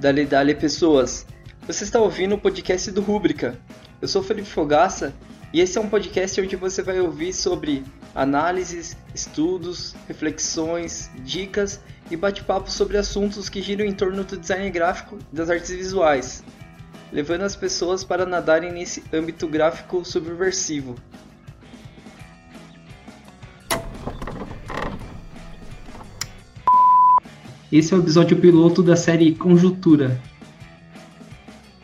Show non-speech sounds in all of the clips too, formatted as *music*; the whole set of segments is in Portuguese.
Dali Dali pessoas, você está ouvindo o podcast do Rúbrica. Eu sou Felipe Fogaça e esse é um podcast onde você vai ouvir sobre análises, estudos, reflexões, dicas e bate-papo sobre assuntos que giram em torno do design gráfico e das artes visuais, levando as pessoas para nadarem nesse âmbito gráfico subversivo. Esse é o episódio piloto da série Conjuntura.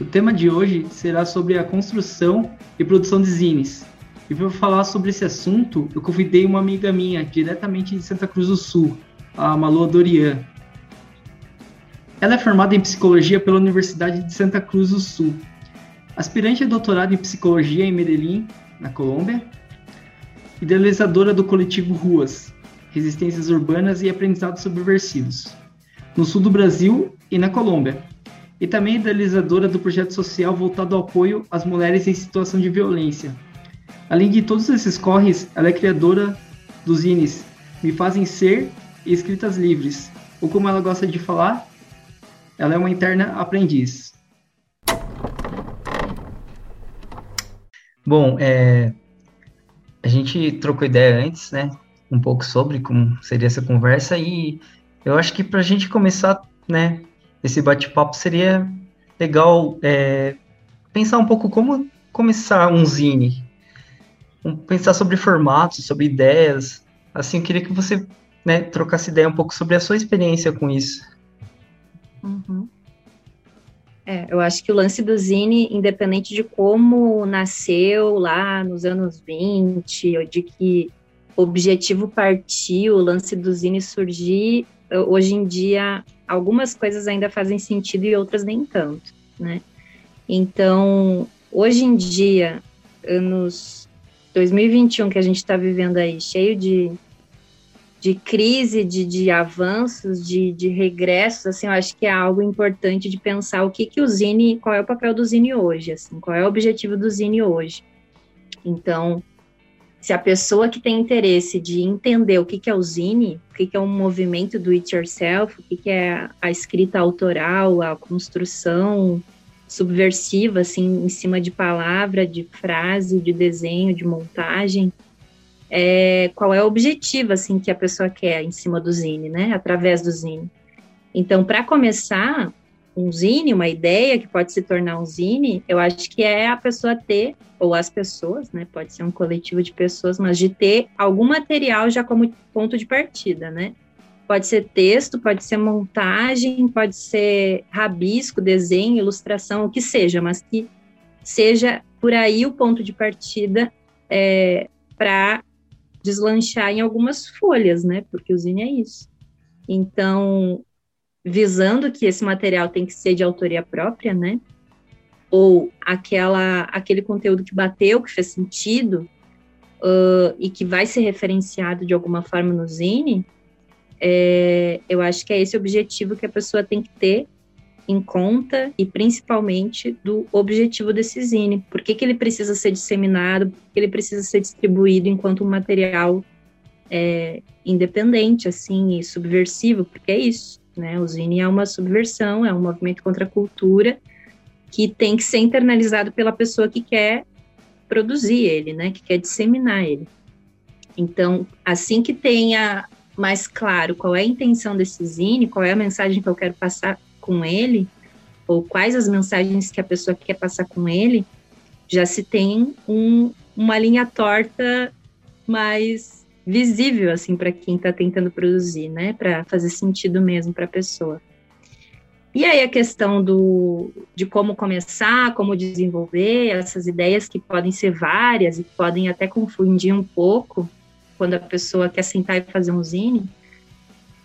O tema de hoje será sobre a construção e produção de zines. E para falar sobre esse assunto, eu convidei uma amiga minha, diretamente de Santa Cruz do Sul, a Malu Dorian. Ela é formada em psicologia pela Universidade de Santa Cruz do Sul. Aspirante a doutorado em psicologia em Medellín, na Colômbia. Idealizadora do coletivo Ruas, Resistências Urbanas e Aprendizados Subversivos no sul do Brasil e na Colômbia. E também idealizadora do projeto social voltado ao apoio às mulheres em situação de violência. Além de todos esses corres, ela é criadora dos zines Me Fazem Ser e Escritas Livres, ou como ela gosta de falar, ela é uma interna aprendiz. Bom, é, a gente trocou ideia antes, né? Um pouco sobre como seria essa conversa e eu acho que para a gente começar, né, esse bate-papo seria legal é, pensar um pouco como começar um zine, pensar sobre formatos, sobre ideias. Assim, eu queria que você né, trocasse ideia um pouco sobre a sua experiência com isso. Uhum. É, eu acho que o lance do Zine, independente de como nasceu lá nos anos 20, ou de que objetivo partiu o lance do Zine surgir, hoje em dia algumas coisas ainda fazem sentido e outras nem tanto, né? Então, hoje em dia, anos 2021 que a gente está vivendo aí, cheio de, de crise, de, de avanços, de, de regressos, assim, eu acho que é algo importante de pensar o que que o Zine, qual é o papel do Zine hoje, assim, qual é o objetivo do Zine hoje. Então, se a pessoa que tem interesse de entender o que, que é o zine, o que, que é um movimento do it yourself, o que, que é a escrita autoral, a construção subversiva, assim, em cima de palavra, de frase, de desenho, de montagem, é, qual é o objetivo, assim, que a pessoa quer em cima do zine, né, através do zine. Então, para começar, um zine, uma ideia que pode se tornar um zine, eu acho que é a pessoa ter, ou as pessoas, né? Pode ser um coletivo de pessoas, mas de ter algum material já como ponto de partida, né? Pode ser texto, pode ser montagem, pode ser rabisco, desenho, ilustração, o que seja, mas que seja por aí o ponto de partida é, para deslanchar em algumas folhas, né? Porque o zine é isso. Então, visando que esse material tem que ser de autoria própria, né? Ou aquela, aquele conteúdo que bateu, que fez sentido uh, e que vai ser referenciado de alguma forma no Zine, é, eu acho que é esse objetivo que a pessoa tem que ter em conta e principalmente do objetivo desse zine. Por que, que ele precisa ser disseminado, por que ele precisa ser distribuído enquanto um material é, independente, assim, e subversivo, porque é isso. Né? O Zine é uma subversão, é um movimento contra a cultura que tem que ser internalizado pela pessoa que quer produzir ele, né? que quer disseminar ele. Então, assim que tenha mais claro qual é a intenção desse Zine, qual é a mensagem que eu quero passar com ele, ou quais as mensagens que a pessoa quer passar com ele, já se tem um, uma linha torta mais visível assim para quem está tentando produzir, né? Para fazer sentido mesmo para a pessoa. E aí a questão do, de como começar, como desenvolver essas ideias que podem ser várias e podem até confundir um pouco quando a pessoa quer sentar e fazer um zine,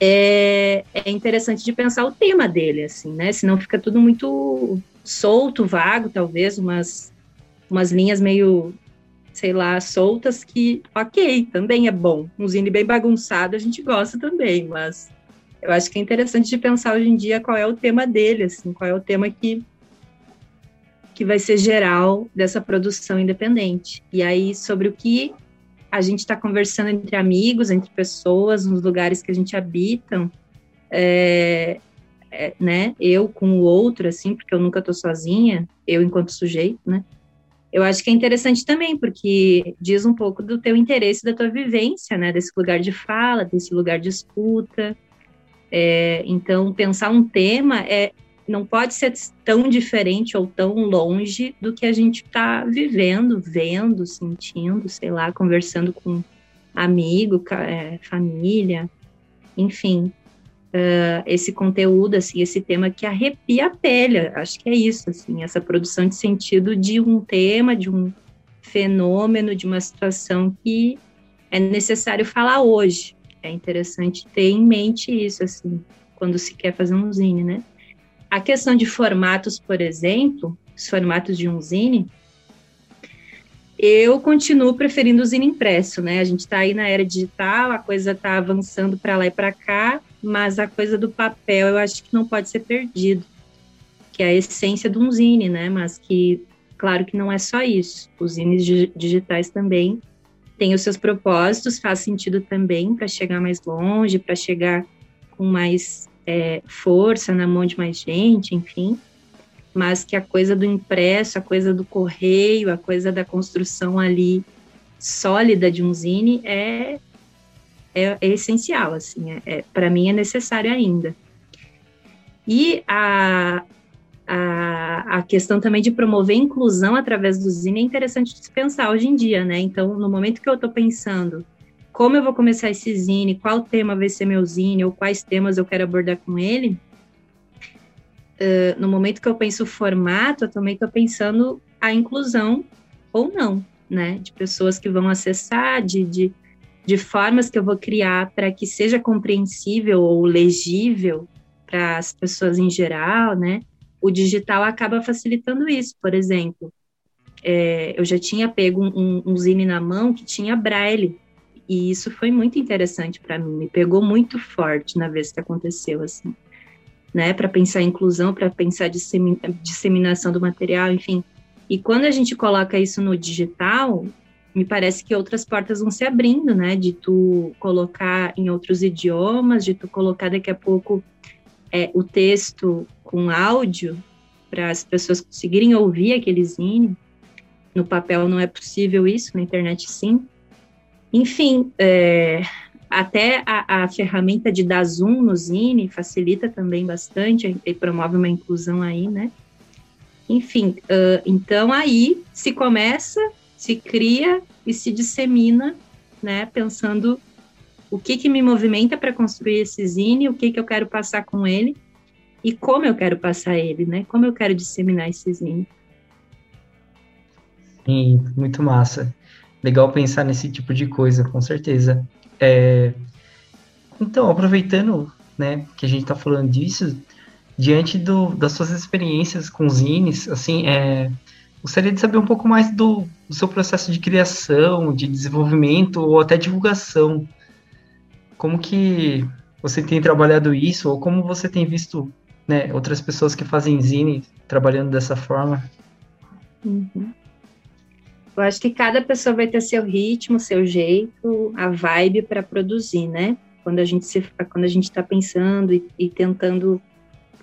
é, é interessante de pensar o tema dele, assim, né? Senão fica tudo muito solto, vago, talvez, umas, umas linhas meio sei lá, soltas que, ok, também é bom. Um zine bem bagunçado a gente gosta também, mas eu acho que é interessante de pensar hoje em dia qual é o tema dele, assim, qual é o tema que que vai ser geral dessa produção independente. E aí sobre o que a gente está conversando entre amigos, entre pessoas, nos lugares que a gente habita, é, é, né? Eu com o outro, assim, porque eu nunca estou sozinha, eu enquanto sujeito, né? Eu acho que é interessante também, porque diz um pouco do teu interesse, da tua vivência, né? Desse lugar de fala, desse lugar de escuta. É, então, pensar um tema é não pode ser tão diferente ou tão longe do que a gente está vivendo, vendo, sentindo, sei lá, conversando com amigo, é, família, enfim uh, esse conteúdo, assim, esse tema que arrepia a pele. Acho que é isso, assim, essa produção de sentido de um tema, de um fenômeno, de uma situação que é necessário falar hoje. É interessante ter em mente isso, assim, quando se quer fazer um zine, né? A questão de formatos, por exemplo, os formatos de um zine, eu continuo preferindo o zine impresso, né? A gente está aí na era digital, a coisa está avançando para lá e para cá, mas a coisa do papel eu acho que não pode ser perdido, que é a essência de um zine, né? Mas que, claro que não é só isso. Os zines digitais também têm os seus propósitos, faz sentido também para chegar mais longe, para chegar com mais é, força na mão de mais gente, enfim. Mas que a coisa do impresso, a coisa do correio, a coisa da construção ali sólida de um zine é é, é essencial, assim, é, é para mim é necessário ainda. E a, a, a, questão também de promover inclusão através do Zine é interessante de se pensar hoje em dia, né? Então, no momento que eu estou pensando como eu vou começar esse Zine, qual tema vai ser meu Zine, ou quais temas eu quero abordar com ele, uh, no momento que eu penso o formato, eu também estou pensando a inclusão ou não, né? De pessoas que vão acessar, de, de de formas que eu vou criar para que seja compreensível ou legível para as pessoas em geral, né? O digital acaba facilitando isso. Por exemplo, é, eu já tinha pego um, um zine na mão que tinha braille, e isso foi muito interessante para mim, me pegou muito forte na vez que aconteceu, assim, né? Para pensar inclusão, para pensar disseminação do material, enfim. E quando a gente coloca isso no digital, me parece que outras portas vão se abrindo, né? De tu colocar em outros idiomas, de tu colocar daqui a pouco é, o texto com áudio para as pessoas conseguirem ouvir aquele zine. No papel não é possível isso, na internet sim. Enfim, é, até a, a, ferramenta de dar zoom no zine facilita também bastante e promove uma inclusão aí, né? Enfim, uh, então aí se começa se cria e se dissemina, né, pensando o que que me movimenta para construir esse zine, o que que eu quero passar com ele e como eu quero passar ele, né? Como eu quero disseminar esse zine. Sim, muito massa. Legal pensar nesse tipo de coisa, com certeza. É... Então, aproveitando, né, que a gente está falando disso, diante do, das suas experiências com zines, assim, é, Gostaria de saber um pouco mais do, do, seu processo de criação, de desenvolvimento ou até divulgação. Como que você tem trabalhado isso ou como você tem visto né, outras pessoas que fazem zine trabalhando dessa forma? Uhum. Eu acho que cada pessoa vai ter seu ritmo, seu jeito, a vibe para produzir, né? Quando a gente se, quando a gente está pensando e, e tentando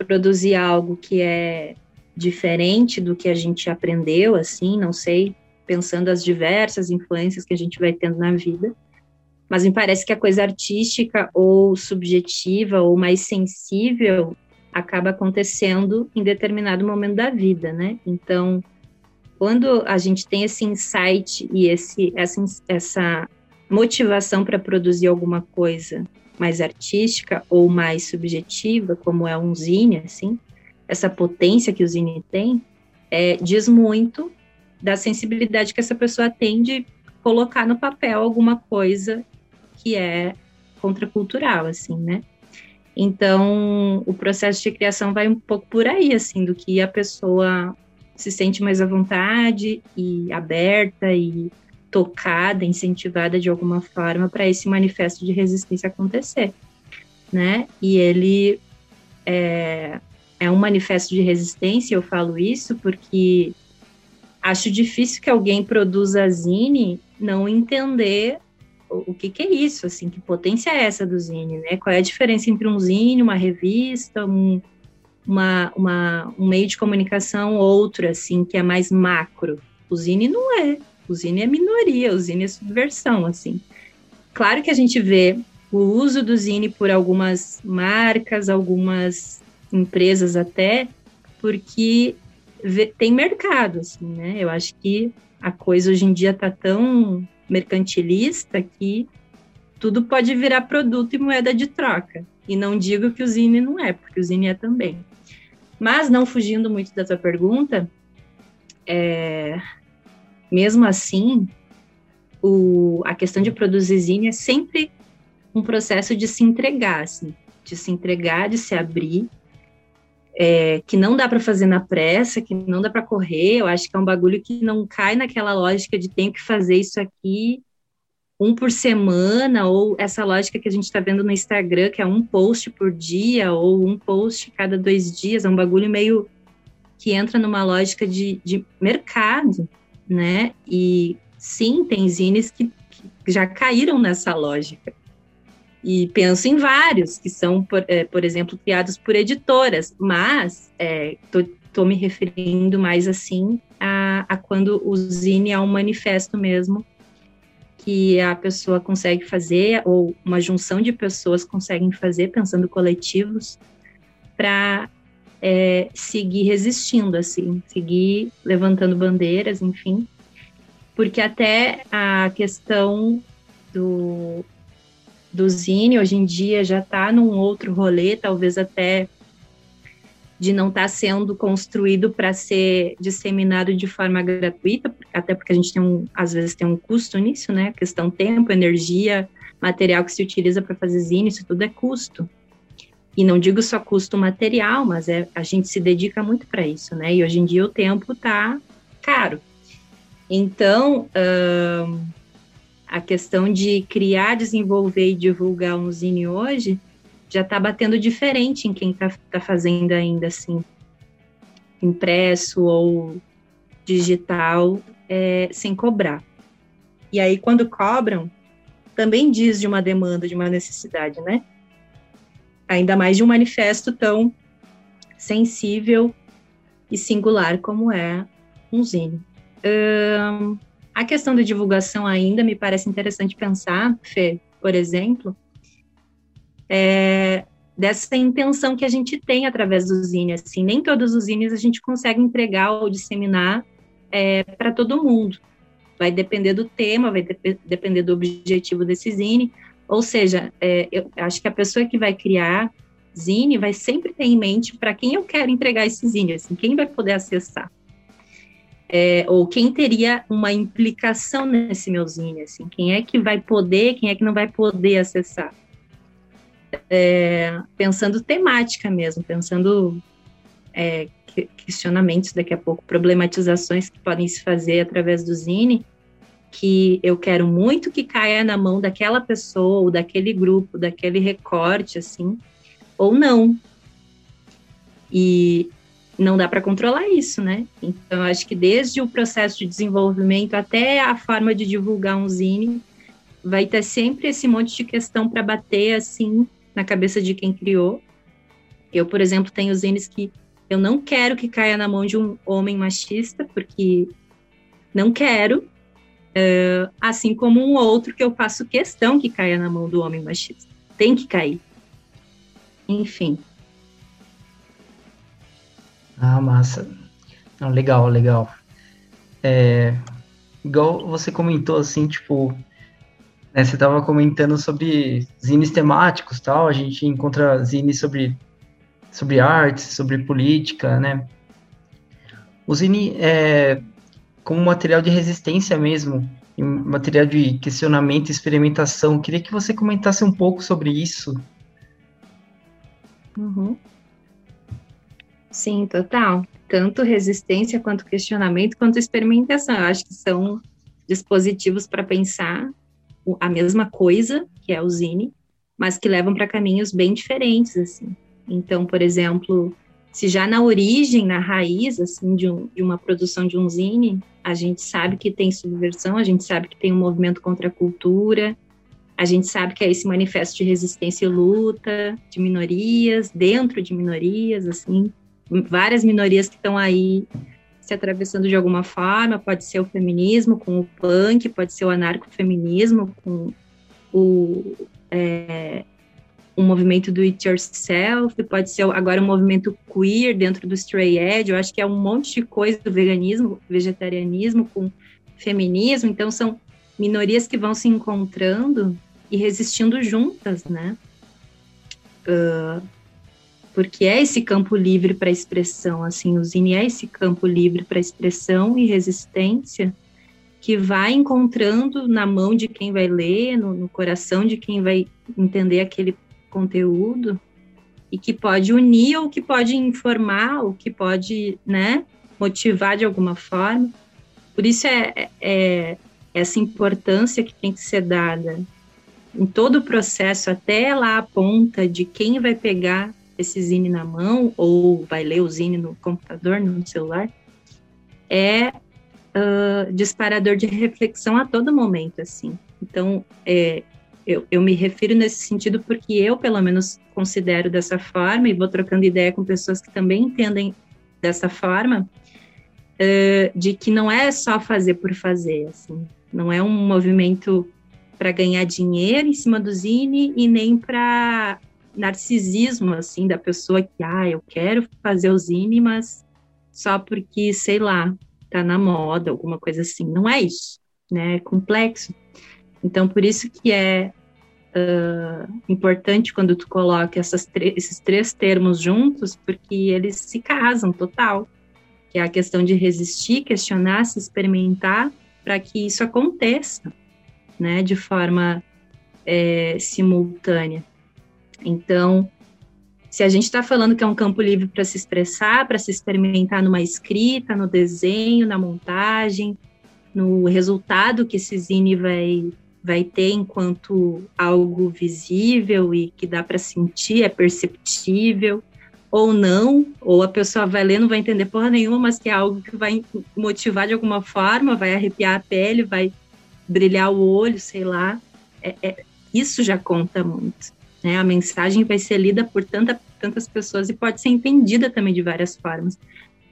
produzir algo que é diferente do que a gente aprendeu, assim, não sei, pensando as diversas influências que a gente vai tendo na vida. Mas me parece que a coisa artística ou subjetiva ou mais sensível acaba acontecendo em determinado momento da vida, né? Então, quando a gente tem esse insight e esse, essa, essa motivação para produzir alguma coisa mais artística ou mais subjetiva, como é um zine, assim, essa potência que o Zine tem, é, diz muito da sensibilidade que essa pessoa tem de colocar no papel alguma coisa que é contracultural, assim, né? Então, o processo de criação vai um pouco por aí, assim, do que a pessoa se sente mais à vontade e aberta e tocada, incentivada de alguma forma para esse manifesto de resistência acontecer. né? E ele é, é um manifesto de resistência, eu falo isso porque acho difícil que alguém produza zine não entender o, que, que, é isso, assim, que potência é essa do zine, né? Qual é a diferença entre um zine, uma revista, um, uma, uma, um meio de comunicação outro, assim, que é mais macro. O zine não é. O zine é minoria, o zine é subversão, assim. Claro que a gente vê o uso do zine por algumas marcas, algumas empresas até, porque tem mercado, assim, né? Eu acho que a coisa hoje em dia está tão mercantilista que tudo pode virar produto e moeda de troca. E não digo que o Zine não é, porque o Zine é também. Mas, não fugindo muito da tua pergunta, é, mesmo assim, o, a questão de produzir Zine é sempre um processo de se entregar, assim, de se entregar, de se abrir é, que não dá para fazer na pressa, que não dá para correr. Eu acho que é um bagulho que não cai naquela lógica de tenho que fazer isso aqui um por semana, ou essa lógica que a gente está vendo no Instagram, que é um post por dia, ou um post cada dois dias. É um bagulho meio que entra numa lógica de, de mercado, né? E sim, tem zines que, que já caíram nessa lógica. E penso em vários que são, por, é, por exemplo, criados por editoras, mas estou é, me referindo mais assim a, a quando o Zine é um manifesto mesmo que a pessoa consegue fazer, ou uma junção de pessoas conseguem fazer, pensando coletivos, para é, seguir resistindo, assim, seguir levantando bandeiras, enfim. Porque até a questão do, do Zine hoje em dia já está num outro rolê, talvez até de não estar tá sendo construído para ser disseminado de forma gratuita, até porque a gente tem um, às vezes tem um custo nisso, né? questão tempo, energia, material que se utiliza para fazer zine, isso tudo é custo. E não digo só custo material, mas é, a gente se dedica muito para isso, né? E hoje em dia o tempo está caro. Então, uh, a questão de criar, desenvolver e divulgar um zine hoje já está batendo diferente em quem está tá fazendo ainda assim, impresso ou digital, é, sem cobrar. E aí, quando cobram, também diz de uma demanda, de uma necessidade, né? Ainda mais de um manifesto tão sensível e singular como é um zine. Um, a questão da divulgação ainda me parece interessante pensar, Fê, por exemplo, é, dessa intenção que a gente tem através do Zine. Assim, nem todos os zines a gente consegue entregar ou disseminar é, para todo mundo. Vai depender do tema, vai de depender do objetivo desse zine. Ou seja, é, eu acho que a pessoa que vai criar zine vai sempre ter em mente para quem eu quero entregar esse zine, assim, quem vai poder acessar é, ou quem teria uma implicação nesse meu zine, assim, quem é que vai poder, quem é que não vai poder acessar. É, pensando temática mesmo, pensando é, questionamentos daqui a pouco, problematizações que podem se fazer através do zine, que eu quero muito que caia na mão daquela pessoa, ou daquele grupo, daquele recorte, assim, ou não. E não dá para controlar isso, né? Então, acho que desde o processo de desenvolvimento até a forma de divulgar um zine, vai ter sempre esse monte de questão para bater assim na cabeça de quem criou. Eu, por exemplo, tenho zines que eu não quero que caia na mão de um homem machista, porque não quero, uh, assim como um outro que eu faço questão que caia na mão do homem machista. Tem que cair. Enfim, ah, massa. Não, legal, legal. É, igual você comentou, assim, tipo, né, você estava comentando sobre zines temáticos, tal, a gente encontra zines sobre, sobre arte, sobre política, né? O zine é como material de resistência mesmo, material de questionamento experimentação. Queria que você comentasse um pouco sobre isso. Uhum. Sim, total. Tanto resistência quanto questionamento, quanto experimentação. Eu acho que são dispositivos para pensar a mesma coisa, que é o Zine, mas que levam para caminhos bem diferentes, assim. Então, por exemplo, se já na origem, na raiz, assim, de, um, de uma produção de um zine, a gente sabe que tem subversão, a gente sabe que tem um movimento contra a cultura, a gente sabe que é esse manifesto de resistência e luta de minorias, dentro de minorias, assim, várias minorias que estão aí se atravessando de alguma forma, pode ser o feminismo com o punk, pode ser o anarcofeminismo com o, é, o movimento do it yourself, pode ser agora um movimento queer dentro do stray edge, eu acho que é um monte de coisa do veganismo, vegetarianismo com feminismo, então são minorias que vão se encontrando e resistindo juntas, né? Uh, porque é esse campo livre para expressão, assim, o Zine é esse campo livre para expressão e resistência que vai encontrando na mão de quem vai ler, no, no coração de quem vai entender aquele conteúdo e que pode unir ou que pode informar ou que pode, né, motivar de alguma forma. Por isso é, é, é essa importância que tem que ser dada em todo o processo, até lá a ponta de quem vai pegar esse zine na mão ou vai ler o zine no computador, no celular, é uh, disparador de reflexão a todo momento, assim. Então, é, eu, eu, me refiro nesse sentido porque eu, pelo menos, considero dessa forma e vou trocando ideia com pessoas que também entendem dessa forma, uh, de que não é só fazer por fazer, assim. Não é um movimento para ganhar dinheiro em cima do zine e nem para narcisismo, assim, da pessoa que, ah, eu quero fazer o zine, mas só porque, sei lá, tá na moda, alguma coisa assim. Não é isso, né? É complexo. Então, por isso que é uh, importante quando tu coloca esses três termos juntos, porque eles se casam total. Que é a questão de resistir, questionar, se experimentar, para que isso aconteça, né? De forma é, simultânea. Então, se a gente está falando que é um campo livre para se expressar, para se experimentar numa escrita, no desenho, na montagem, no resultado que esse zine vai, vai ter enquanto algo visível e que dá para sentir, é perceptível, ou não, ou a pessoa vai ler, não vai entender porra nenhuma, mas que é algo que vai motivar de alguma forma, vai arrepiar a pele, vai brilhar o olho, sei lá. É, é, isso já conta muito. Né? A mensagem vai ser lida por tanta, tantas pessoas e pode ser entendida também de várias formas.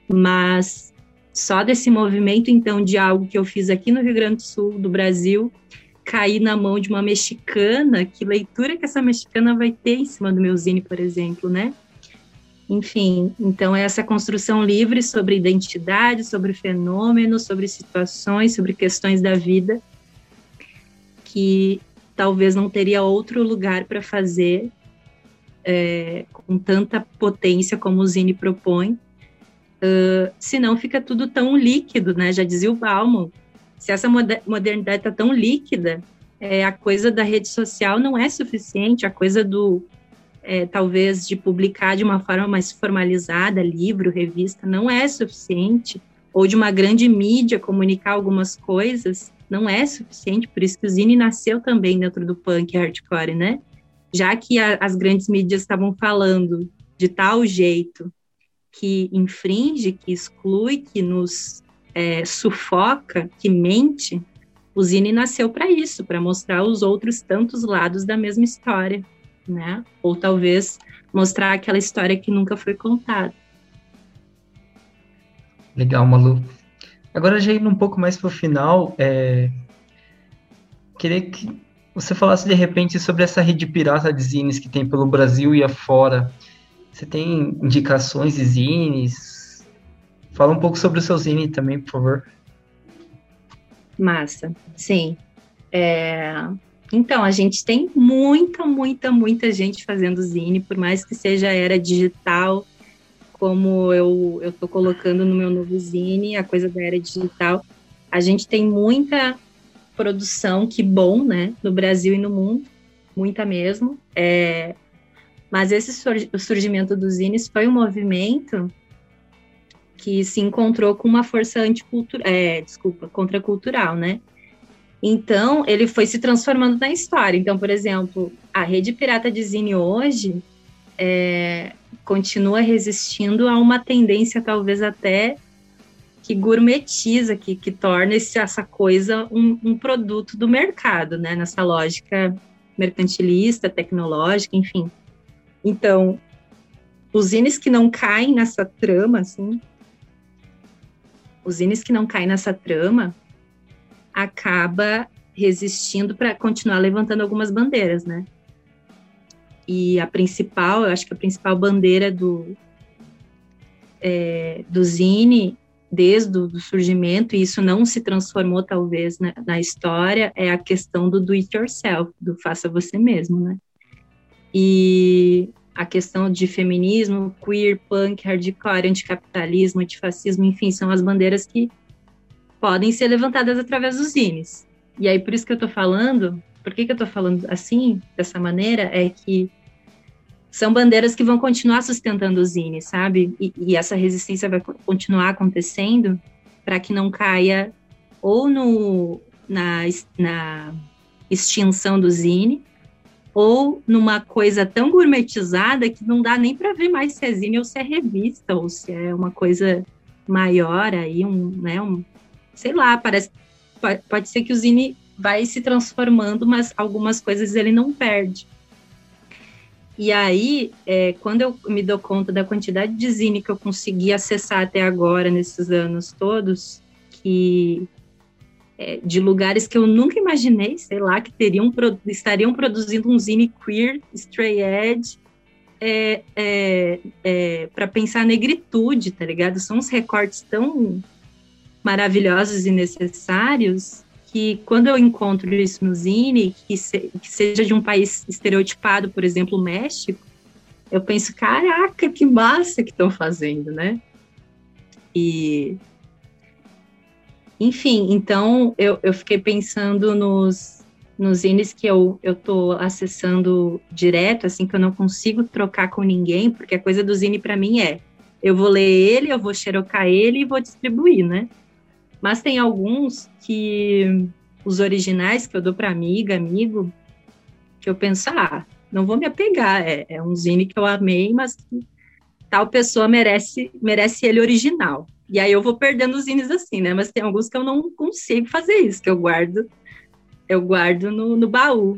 Mas só desse movimento, então, de algo que eu fiz aqui no Rio Grande do Sul, do Brasil, cair na mão de uma mexicana, que leitura que essa mexicana vai ter em cima do meu zine, por exemplo, né? Enfim, então é essa construção livre sobre identidade, sobre fenômenos, sobre situações, sobre questões da vida, que talvez não teria outro lugar para fazer é, com tanta potência como o Zine propõe, uh, senão fica tudo tão líquido, né? Já dizia o Bauman, se essa modernidade está tão líquida, é, a coisa da rede social não é suficiente, a coisa do, é, talvez, de publicar de uma forma mais formalizada, livro, revista, não é suficiente, ou de uma grande mídia comunicar algumas coisas, não é suficiente, por isso que o Zine nasceu também dentro do punk hardcore, né? Já que a, as grandes mídias estavam falando de tal jeito que infringe, que exclui, que nos é, sufoca, que mente, o Zine nasceu para isso, para mostrar os outros tantos lados da mesma história, né? Ou talvez mostrar aquela história que nunca foi contada. Legal, Malu. Agora, já indo um pouco mais para o final, é... queria que você falasse de repente sobre essa rede pirata de zines que tem pelo Brasil e afora. Você tem indicações de zines? Fala um pouco sobre o seu zine também, por favor. Massa, sim. É... Então, a gente tem muita, muita, muita gente fazendo zine, por mais que seja era digital, como eu estou colocando no meu novo zine, a coisa da era digital. A gente tem muita produção, que bom, né, no Brasil e no mundo, muita mesmo. É, mas esse o surgimento dos zines foi um movimento que se encontrou com uma força anticultural, é, desculpa, contracultural, né? Então, ele foi se transformando na história. Então, por exemplo, a rede pirata de Zine hoje é, continua resistindo a uma tendência, talvez até que gourmetiza, que, que torna esse, essa coisa um, um produto do mercado, né? Nessa lógica mercantilista, tecnológica, enfim. Então, os zines que não caem nessa trama, assim, os zines que não caem nessa trama, acaba resistindo para continuar levantando algumas bandeiras, né? E a principal, eu acho que a principal bandeira do, é, do Zine, desde o surgimento, e isso não se transformou talvez na, na história, é a questão do do it yourself, do faça você mesmo, né? E a questão de feminismo, queer, punk, hardcore, anticapitalismo, antifascismo, enfim, são as bandeiras que podem ser levantadas através dos zines. E aí, por isso que eu estou falando, por que, que eu estou falando assim, dessa maneira, é que são bandeiras que vão continuar sustentando os zines, sabe? E, e essa resistência vai continuar acontecendo para que não caia ou no, na, na extinção do zine, ou numa coisa tão gourmetizada que não dá nem para ver mais se é zine ou se é revista, ou se é uma coisa maior aí, um, né, um, sei lá, parece pode, pode ser que o Zine vai se transformando, mas algumas coisas ele não perde. E aí, é, quando eu me dou conta da quantidade de Zine que eu consegui acessar até agora, nesses anos todos, que é, de lugares que eu nunca imaginei, sei lá, que teriam estariam produzindo um Zine queer, stray edge, é, é, é para pensar negritude, tá ligado? São uns recortes tão maravilhosos e necessários que quando eu encontro isso no Zine, que, se, que seja de um país estereotipado, por exemplo, o México, eu penso, caraca, que massa que estão fazendo, né? E enfim, então eu, eu fiquei pensando nos, nos zines que eu, eu tô acessando direto, assim, que eu não consigo trocar com ninguém, porque a coisa do zine para mim é, eu vou ler ele, eu vou xerocar ele e vou distribuir, né? Mas tem alguns que os originais que eu dou para amiga, amigo, que eu penso, ah, não vou me apegar, é, é um zine que eu amei, mas tal pessoa merece merece ele original. E aí eu vou perdendo os zines assim, né? Mas tem alguns que eu não consigo fazer isso, que eu guardo eu guardo no, no baú.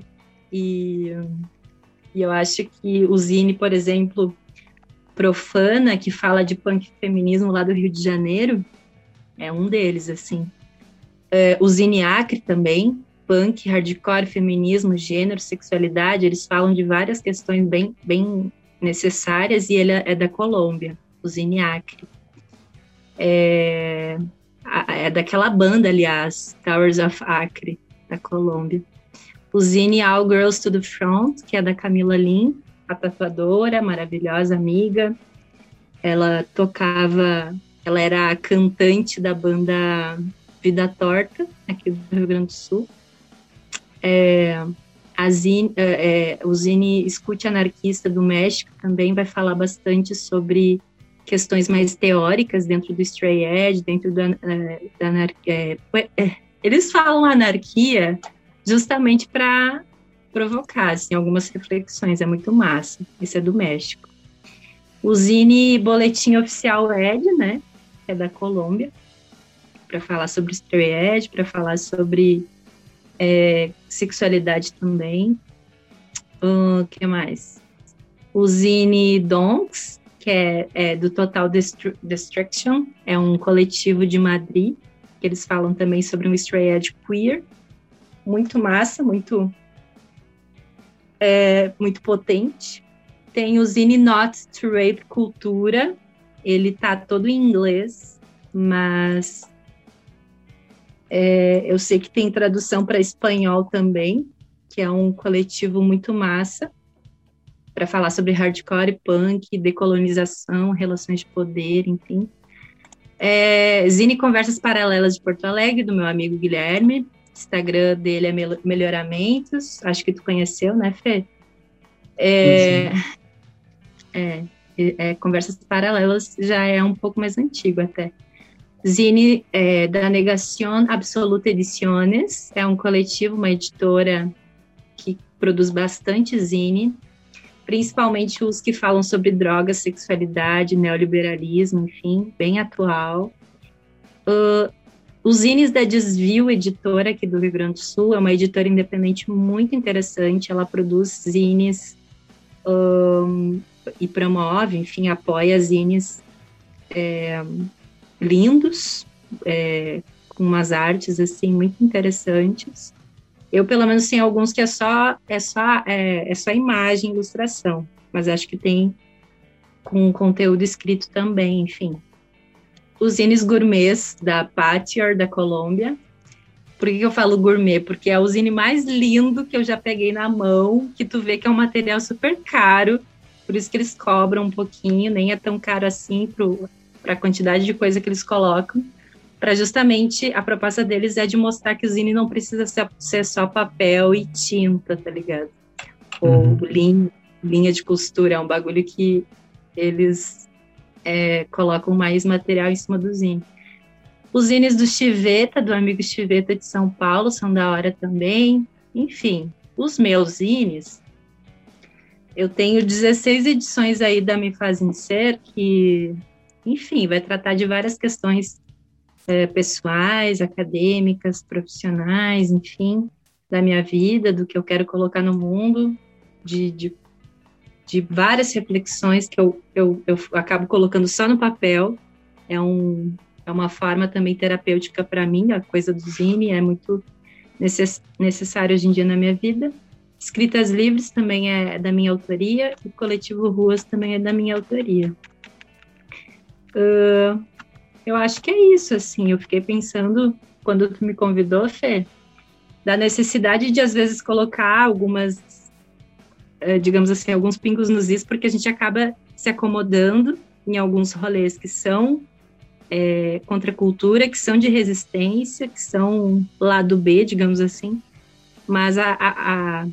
E, e eu acho que o zine, por exemplo, Profana, que fala de punk feminismo lá do Rio de Janeiro, é um deles, assim. É, o Zine Acre também, punk, hardcore, feminismo, gênero, sexualidade, eles falam de várias questões bem, bem necessárias e ele é da Colômbia, o Zine Acre. É, é daquela banda, aliás, Towers of Acre, da Colômbia. O Zine All Girls to the Front, que é da Camila Lin, a tatuadora, maravilhosa amiga. Ela tocava ela era a cantante da banda Vida Torta, aqui do Rio Grande do Sul. É, a Zine, é, é, o Zine Escute Anarquista do México também vai falar bastante sobre questões mais teóricas dentro do Stray Edge, dentro da, é, da anarquia. É, eles falam anarquia justamente para provocar assim, algumas reflexões, é muito massa. Esse é do México. O Zine Boletim Oficial Ed, né? É da Colômbia, para falar sobre Edge, para falar sobre é, sexualidade também. O que mais? O Zine Donks, que é, é do Total Destru Destruction, é um coletivo de Madrid, que eles falam também sobre um Edge queer. Muito massa, muito, é, muito potente. Tem o Zine Not to Rape Cultura, ele tá todo em inglês, mas é, eu sei que tem tradução para espanhol também, que é um coletivo muito massa para falar sobre hardcore, punk, decolonização, relações de poder, enfim. É, Zine Conversas Paralelas de Porto Alegre, do meu amigo Guilherme. Instagram dele é Melhoramentos, acho que tu conheceu, né, Fê? É, é, é, Conversas Paralelas já é um pouco mais antigo até. Zine é, da Negación Absoluta Ediciones, é um coletivo, uma editora que produz bastante zine, principalmente os que falam sobre drogas, sexualidade, neoliberalismo, enfim, bem atual. Uh, os zines da Desvio Editora, aqui do Rio Grande do Sul, é uma editora independente muito interessante, ela produz zines um, e promove, enfim, apoia zines é, lindos, é, com umas artes assim muito interessantes. Eu pelo menos tenho alguns que é só é só é, é só imagem, ilustração, mas acho que tem com conteúdo escrito também, enfim. Os zines gourmets da Patior da Colômbia. Por que, eu falo gourmet? Porque é o zine mais lindo que eu já peguei na mão, que tu vê que é um material super caro, por isso que eles cobram um pouquinho, nem é tão caro assim para a quantidade de coisa que eles colocam, para justamente a proposta deles é de mostrar que o zine não precisa ser, ser só papel e tinta, tá ligado? Ou uhum. linha, linha de costura, é um bagulho que eles é, colocam mais material em cima do zine. Os zines do Chiveta, do amigo Chiveta de São Paulo, são da hora também. Enfim, os meus zines, eu tenho 16 edições aí da Me Fazem Ser, que enfim, vai tratar de várias questões é, pessoais, acadêmicas, profissionais, enfim, da minha vida, do que eu quero colocar no mundo, de, de, de várias reflexões que eu, eu, eu acabo colocando só no papel. É, um, é uma forma também terapêutica para mim, a coisa do zine é muito necess, necessária hoje em dia na minha vida. Escritas Livres também é da minha autoria, e o Coletivo Ruas também é da minha autoria. Uh, eu acho que é isso, assim. Eu fiquei pensando, quando tu me convidou, Fê, da necessidade de, às vezes, colocar algumas, uh, digamos assim, alguns pingos nos is, porque a gente acaba se acomodando em alguns rolês que são é, contra a cultura, que são de resistência, que são lado B, digamos assim, mas a, a, a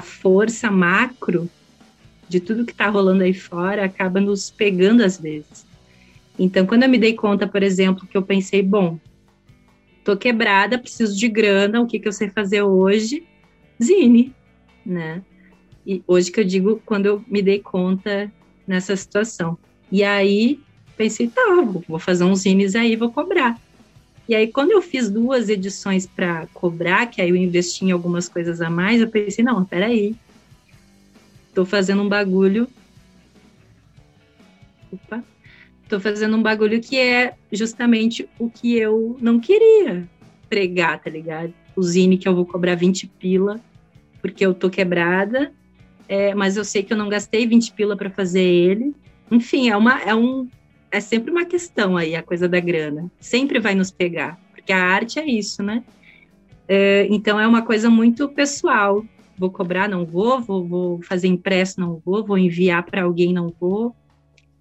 força macro de tudo que está rolando aí fora acaba nos pegando às vezes. Então, quando eu me dei conta, por exemplo, que eu pensei, bom, tô quebrada, preciso de grana, o que, que eu sei fazer hoje? Zine, né? E hoje que eu digo, quando eu me dei conta nessa situação. E aí, pensei, tá, vou fazer uns zines aí, vou cobrar. E aí, quando eu fiz duas edições para cobrar, que aí eu investi em algumas coisas a mais, eu pensei, não, peraí, tô fazendo um bagulho. Opa, Tô fazendo um bagulho que é justamente o que eu não queria pregar, tá ligado? O zine que eu vou cobrar 20 pila, porque eu tô quebrada, é, mas eu sei que eu não gastei 20 pila para fazer ele. Enfim, é, uma, é, um, é sempre uma questão aí, a coisa da grana. Sempre vai nos pegar, porque a arte é isso, né? É, então é uma coisa muito pessoal. Vou cobrar, não vou, vou, vou fazer impresso, não vou, vou enviar para alguém, não vou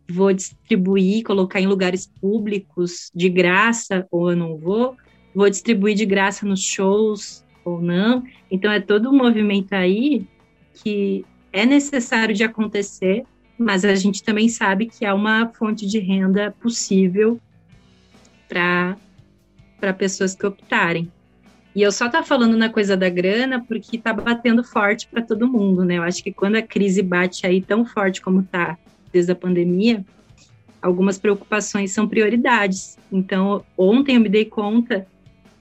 vou distribuir, colocar em lugares públicos de graça ou eu não vou, vou distribuir de graça nos shows ou não. Então é todo um movimento aí que é necessário de acontecer, mas a gente também sabe que há uma fonte de renda possível para pessoas que optarem. E eu só tá falando na coisa da grana porque tá batendo forte para todo mundo, né? Eu acho que quando a crise bate aí tão forte como tá desde a pandemia, algumas preocupações são prioridades. Então, ontem eu me dei conta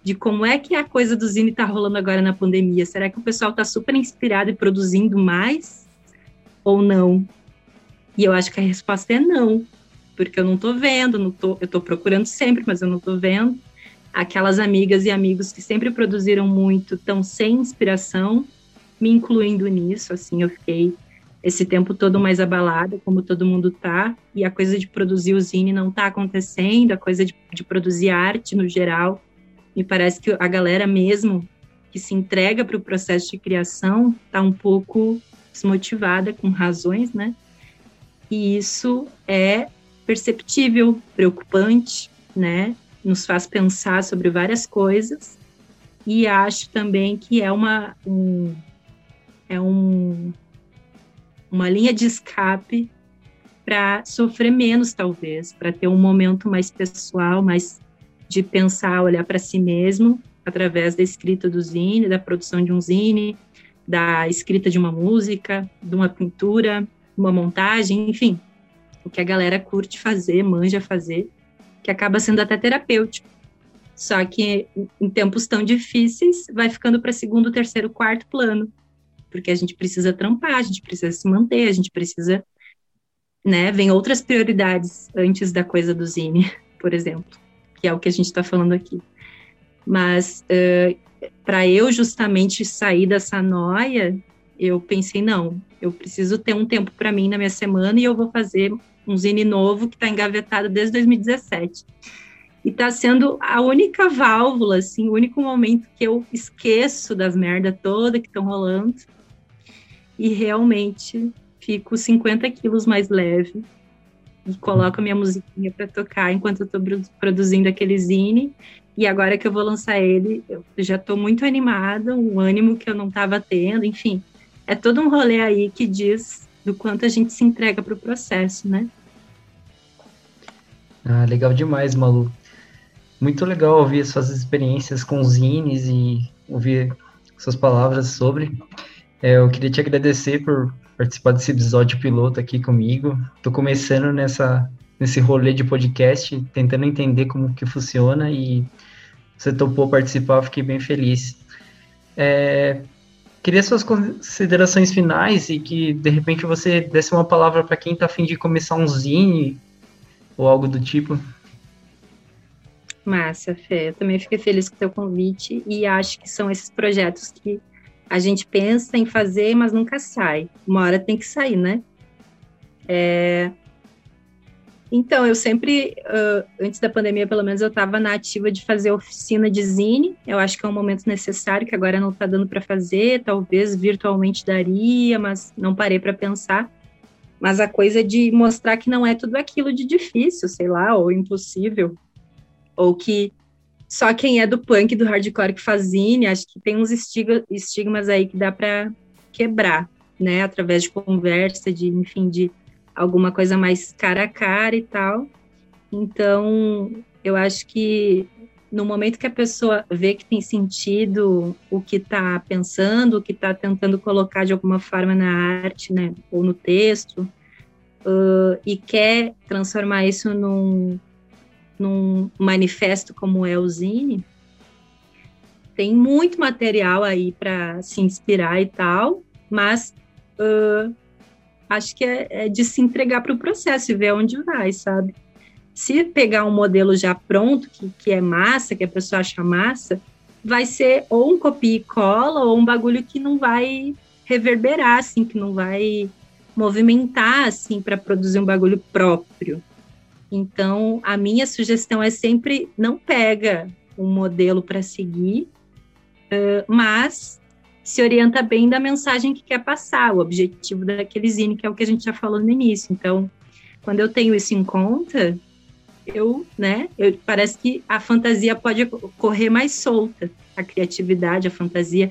de como é que a coisa do Zine está rolando agora na pandemia. Será que o pessoal está super inspirado e produzindo mais ou não? E eu acho que a resposta é não, porque eu não estou vendo, não tô, eu estou procurando sempre, mas eu não estou vendo. Aquelas amigas e amigos que sempre produziram muito estão sem inspiração, me incluindo nisso, assim, eu fiquei esse tempo todo mais abalada, como todo mundo tá, e a coisa de produzir o zine não tá acontecendo, a coisa de, de produzir arte no geral. Me parece que a galera mesmo que se entrega para o processo de criação tá um pouco desmotivada, com razões, né? E isso é perceptível, preocupante, né? Nos faz pensar sobre várias coisas. E acho também que é uma um, é um uma linha de escape para sofrer menos, talvez, para ter um momento mais pessoal, mais de pensar, olhar para si mesmo através da escrita do zine, da produção de um zine, da escrita de uma música, de uma pintura, uma montagem, enfim, o que a galera curte fazer, manja fazer, que acaba sendo até terapêutico. Só que em tempos tão difíceis, vai ficando para segundo, terceiro, quarto plano, porque a gente precisa trampar, a gente precisa se manter, a gente precisa, né, vem outras prioridades antes da coisa do Zine, *laughs* por exemplo, que é o que a gente está falando aqui. Mas uh, para eu justamente sair dessa noia, eu pensei, não, eu preciso ter um tempo para mim na minha semana e eu vou fazer um zine novo que está engavetado desde 2017. E está sendo a única válvula, assim, o único momento que eu esqueço das merda toda que estão rolando e realmente fico 50 quilos mais leve e coloco a minha musiquinha para tocar enquanto eu estou produzindo aquele zine e agora que eu vou lançar ele, eu já estou muito animada, um ânimo que eu não estava tendo, enfim. É todo um rolê aí que diz do quanto a gente se entrega para o processo, né? Ah, legal demais, Malu. Muito legal ouvir suas experiências com os zines e ouvir suas palavras sobre. É, eu queria te agradecer por participar desse episódio piloto aqui comigo. Estou começando nessa nesse rolê de podcast, tentando entender como que funciona e você topou participar, fiquei bem feliz. É, queria suas considerações finais e que de repente você desse uma palavra para quem está afim de começar um zine ou algo do tipo. Massa, Fê. Eu também fiquei feliz com o teu convite e acho que são esses projetos que a gente pensa em fazer, mas nunca sai. Uma hora tem que sair, né? É, então, eu sempre, uh, antes da pandemia, pelo menos, eu estava na ativa de fazer oficina de zine. Eu acho que é um momento necessário, que agora não está dando para fazer. Talvez virtualmente daria, mas não parei para pensar. Mas a coisa de mostrar que não é tudo aquilo de difícil, sei lá, ou impossível. Ou que só quem é do punk, do hardcore que faz zine, acho que tem uns estigmas aí que dá para quebrar, né? Através de conversa, de, enfim, de alguma coisa mais cara a cara e tal. Então, eu acho que no momento que a pessoa vê que tem sentido o que está pensando, o que está tentando colocar de alguma forma na arte, né, ou no texto, uh, e quer transformar isso num, num manifesto como é o Zine, tem muito material aí para se inspirar e tal, mas uh, acho que é, é de se entregar para o processo e ver onde vai, sabe? Se pegar um modelo já pronto, que, que é massa, que a pessoa acha massa, vai ser ou um copia e cola ou um bagulho que não vai reverberar, assim, que não vai movimentar, assim, para produzir um bagulho próprio. Então, a minha sugestão é sempre não pega um modelo para seguir, uh, mas se orienta bem da mensagem que quer passar, o objetivo daquele zine, que é o que a gente já falou no início. Então, quando eu tenho isso em conta, eu, né, eu, parece que a fantasia pode correr mais solta, a criatividade, a fantasia,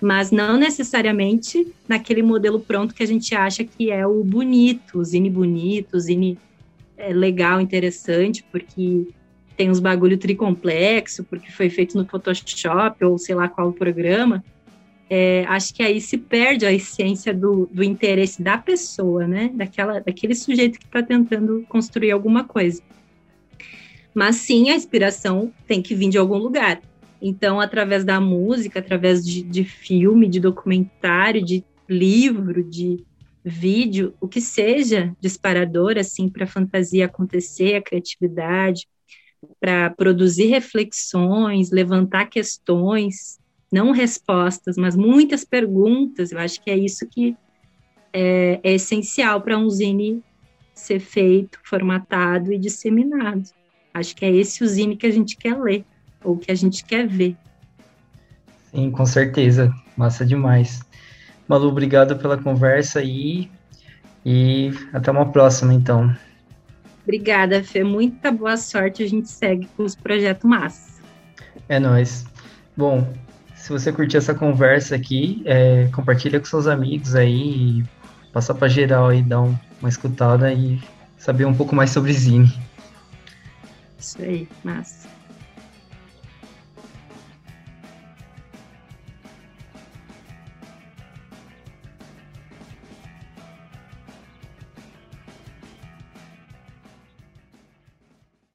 mas não necessariamente naquele modelo pronto que a gente acha que é o bonito, o zine bonito, o zine é, legal, interessante, porque tem uns bagulho tricomplexo, porque foi feito no Photoshop ou sei lá qual programa, é, acho que aí se perde a essência do, do interesse da pessoa, né? Daquela, daquele sujeito que está tentando construir alguma coisa. Mas sim, a inspiração tem que vir de algum lugar. Então, através da música, através de, de filme, de documentário, de livro, de vídeo, o que seja disparador assim para a fantasia acontecer, a criatividade, para produzir reflexões, levantar questões, não respostas, mas muitas perguntas. Eu acho que é isso que é, é essencial para um zine ser feito, formatado e disseminado. Acho que é esse o zine que a gente quer ler, ou que a gente quer ver. Sim, com certeza. Massa demais. Malu, obrigado pela conversa aí e até uma próxima, então. Obrigada, Fê. Muita boa sorte. A gente segue com os projetos massa. É nóis. Bom, se você curtir essa conversa aqui, é, compartilha com seus amigos aí, e passa para geral aí, dar um, uma escutada e saber um pouco mais sobre Zine. Isso aí, massa.